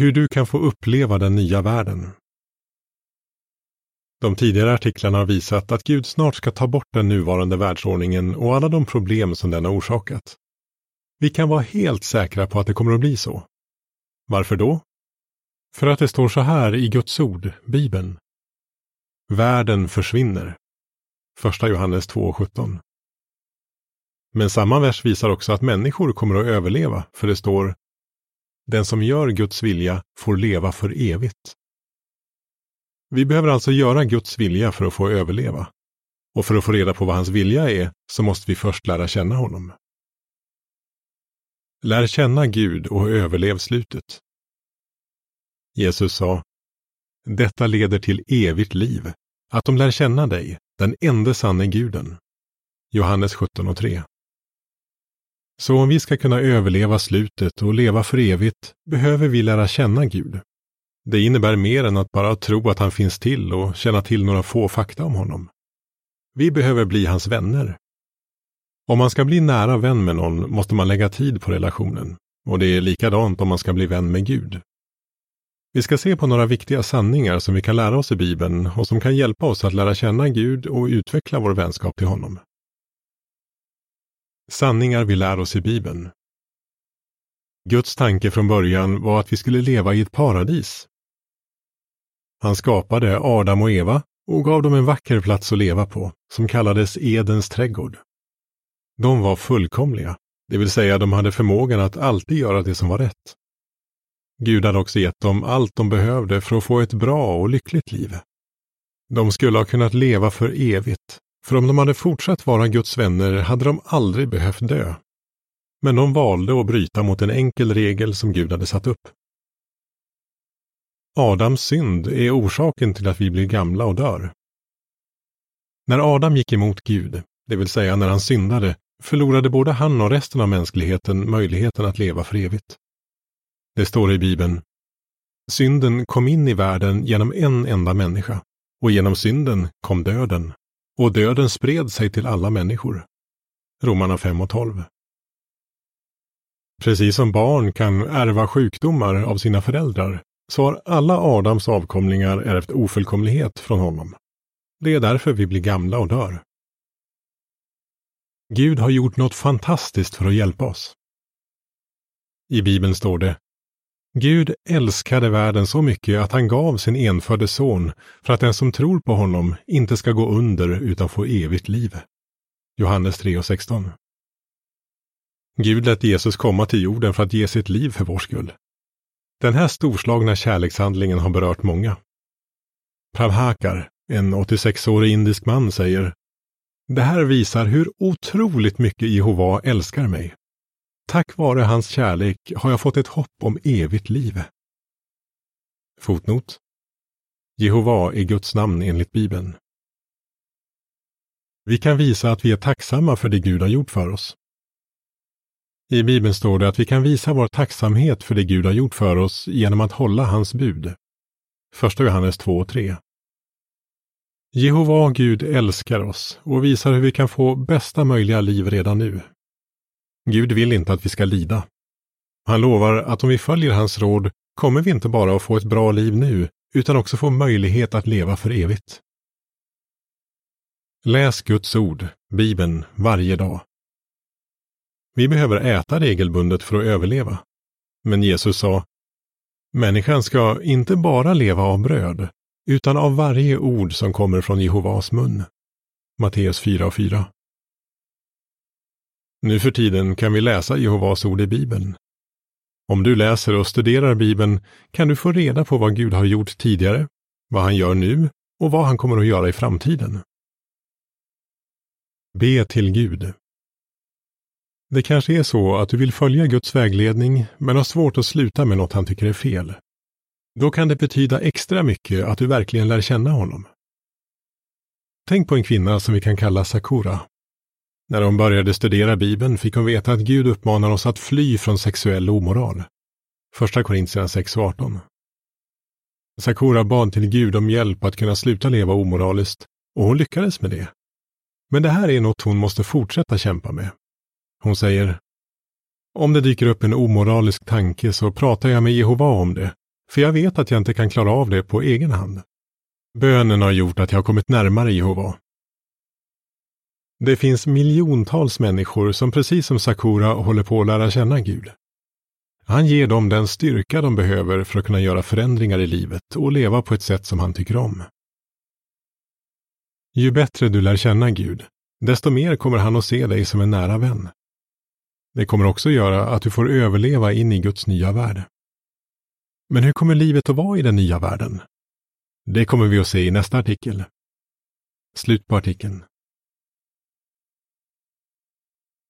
hur du kan få uppleva den nya världen. De tidigare artiklarna har visat att Gud snart ska ta bort den nuvarande världsordningen och alla de problem som den har orsakat. Vi kan vara helt säkra på att det kommer att bli så. Varför då? För att det står så här i Guds ord, Bibeln. Världen försvinner. Första Johannes 2.17. Men samma vers visar också att människor kommer att överleva, för det står den som gör Guds vilja får leva för evigt. Vi behöver alltså göra Guds vilja för att få överleva. Och för att få reda på vad hans vilja är så måste vi först lära känna honom. Lär känna Gud och överlev slutet. Jesus sa, Detta leder till evigt liv, att de lär känna dig, den enda sanne guden. Johannes 17 och 3. Så om vi ska kunna överleva slutet och leva för evigt behöver vi lära känna Gud. Det innebär mer än att bara tro att han finns till och känna till några få fakta om honom. Vi behöver bli hans vänner. Om man ska bli nära vän med någon måste man lägga tid på relationen. Och det är likadant om man ska bli vän med Gud. Vi ska se på några viktiga sanningar som vi kan lära oss i Bibeln och som kan hjälpa oss att lära känna Gud och utveckla vår vänskap till honom. Sanningar vi lär oss i Bibeln. Guds tanke från början var att vi skulle leva i ett paradis. Han skapade Adam och Eva och gav dem en vacker plats att leva på, som kallades Edens trädgård. De var fullkomliga, det vill säga de hade förmågan att alltid göra det som var rätt. Gud hade också gett dem allt de behövde för att få ett bra och lyckligt liv. De skulle ha kunnat leva för evigt, för om de hade fortsatt vara Guds vänner hade de aldrig behövt dö. Men de valde att bryta mot en enkel regel som Gud hade satt upp. Adams synd är orsaken till att vi blir gamla och dör. När Adam gick emot Gud, det vill säga när han syndade, förlorade både han och resten av mänskligheten möjligheten att leva för evigt. Det står i Bibeln, Synden kom in i världen genom en enda människa, och genom synden kom döden, och döden spred sig till alla människor. Romarna 5 och 12. Precis som barn kan ärva sjukdomar av sina föräldrar så har alla Adams avkomlingar ärvt ofullkomlighet från honom. Det är därför vi blir gamla och dör. Gud har gjort något fantastiskt för att hjälpa oss. I Bibeln står det Gud älskade världen så mycket att han gav sin enfödde son för att den som tror på honom inte ska gå under utan få evigt liv. Johannes 3.16 Gud lät Jesus komma till jorden för att ge sitt liv för vår skull. Den här storslagna kärlekshandlingen har berört många. Pravhakar, en 86-årig indisk man, säger Det här visar hur otroligt mycket Jehova älskar mig. Tack vare hans kärlek har jag fått ett hopp om evigt liv. Fotnot Jehova är Guds namn enligt Bibeln. Vi kan visa att vi är tacksamma för det Gud har gjort för oss. I Bibeln står det att vi kan visa vår tacksamhet för det Gud har gjort för oss genom att hålla hans bud. Första Johannes 2 och 3. Jehova Gud älskar oss och visar hur vi kan få bästa möjliga liv redan nu. Gud vill inte att vi ska lida. Han lovar att om vi följer hans råd kommer vi inte bara att få ett bra liv nu, utan också få möjlighet att leva för evigt. Läs Guds ord, Bibeln, varje dag. Vi behöver äta regelbundet för att överleva. Men Jesus sa, människan ska inte bara leva av bröd, utan av varje ord som kommer från Jehovas mun. Matteus 4 och 4. Nu för tiden kan vi läsa Jehovas ord i Bibeln. Om du läser och studerar Bibeln kan du få reda på vad Gud har gjort tidigare, vad han gör nu och vad han kommer att göra i framtiden. Be till Gud. Det kanske är så att du vill följa Guds vägledning men har svårt att sluta med något han tycker är fel. Då kan det betyda extra mycket att du verkligen lär känna honom. Tänk på en kvinna som vi kan kalla Sakura. När hon började studera Bibeln fick hon veta att Gud uppmanar oss att fly från sexuell omoral. Första Korintierna 6 och 18. Sakura bad till Gud om hjälp att kunna sluta leva omoraliskt och hon lyckades med det. Men det här är något hon måste fortsätta kämpa med. Hon säger Om det dyker upp en omoralisk tanke så pratar jag med Jehova om det För jag vet att jag inte kan klara av det på egen hand. Bönen har gjort att jag har kommit närmare Jehova. Det finns miljontals människor som precis som Sakura håller på att lära känna Gud. Han ger dem den styrka de behöver för att kunna göra förändringar i livet och leva på ett sätt som han tycker om. Ju bättre du lär känna Gud, desto mer kommer han att se dig som en nära vän. Det kommer också göra att du får överleva in i Guds nya värld. Men hur kommer livet att vara i den nya världen? Det kommer vi att se i nästa artikel. Slut på artikeln.